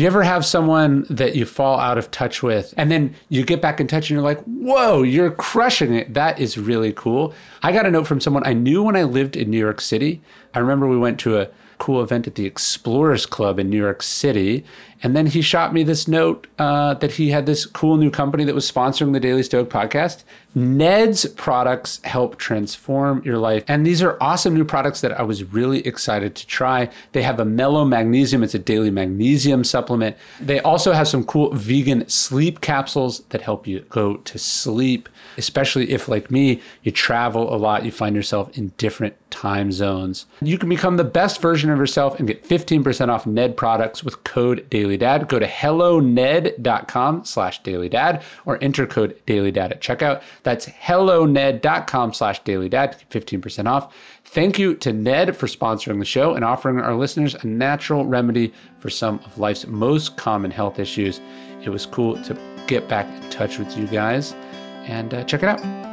You ever have someone that you fall out of touch with and then you get back in touch and you're like, whoa, you're crushing it. That is really cool. I got a note from someone I knew when I lived in New York City. I remember we went to a cool event at the Explorers Club in New York City. And then he shot me this note uh, that he had this cool new company that was sponsoring the Daily Stoic podcast. Ned's products help transform your life. And these are awesome new products that I was really excited to try. They have a mellow magnesium, it's a daily magnesium supplement. They also have some cool vegan sleep capsules that help you go to sleep, especially if, like me, you travel a lot, you find yourself in different time zones. You can become the best version of yourself and get 15% off Ned products with code DailyDad. Go to helloned.com slash dailydad or enter code dailydad at checkout. That's helloned.com slash dailydad to get 15% off. Thank you to Ned for sponsoring the show and offering our listeners a natural remedy for some of life's most common health issues. It was cool to get back in touch with you guys and uh, check it out.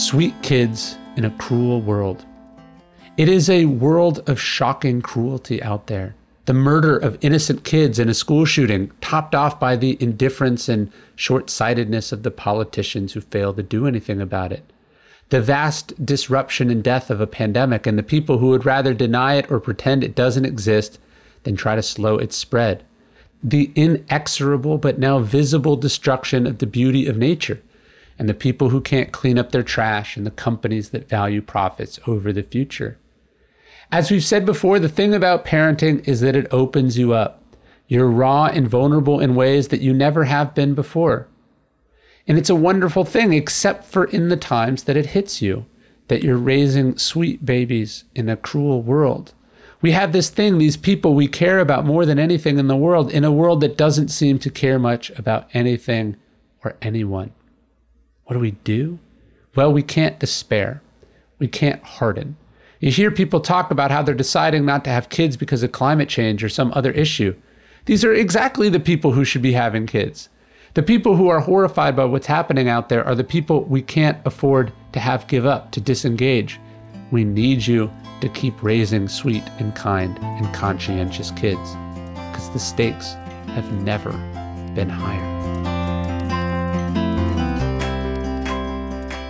Sweet kids in a cruel world. It is a world of shocking cruelty out there. The murder of innocent kids in a school shooting, topped off by the indifference and short sightedness of the politicians who fail to do anything about it. The vast disruption and death of a pandemic, and the people who would rather deny it or pretend it doesn't exist than try to slow its spread. The inexorable but now visible destruction of the beauty of nature and the people who can't clean up their trash and the companies that value profits over the future. As we've said before, the thing about parenting is that it opens you up. You're raw and vulnerable in ways that you never have been before. And it's a wonderful thing, except for in the times that it hits you, that you're raising sweet babies in a cruel world. We have this thing, these people we care about more than anything in the world, in a world that doesn't seem to care much about anything or anyone. What do we do? Well, we can't despair. We can't harden. You hear people talk about how they're deciding not to have kids because of climate change or some other issue. These are exactly the people who should be having kids. The people who are horrified by what's happening out there are the people we can't afford to have give up, to disengage. We need you to keep raising sweet and kind and conscientious kids because the stakes have never been higher.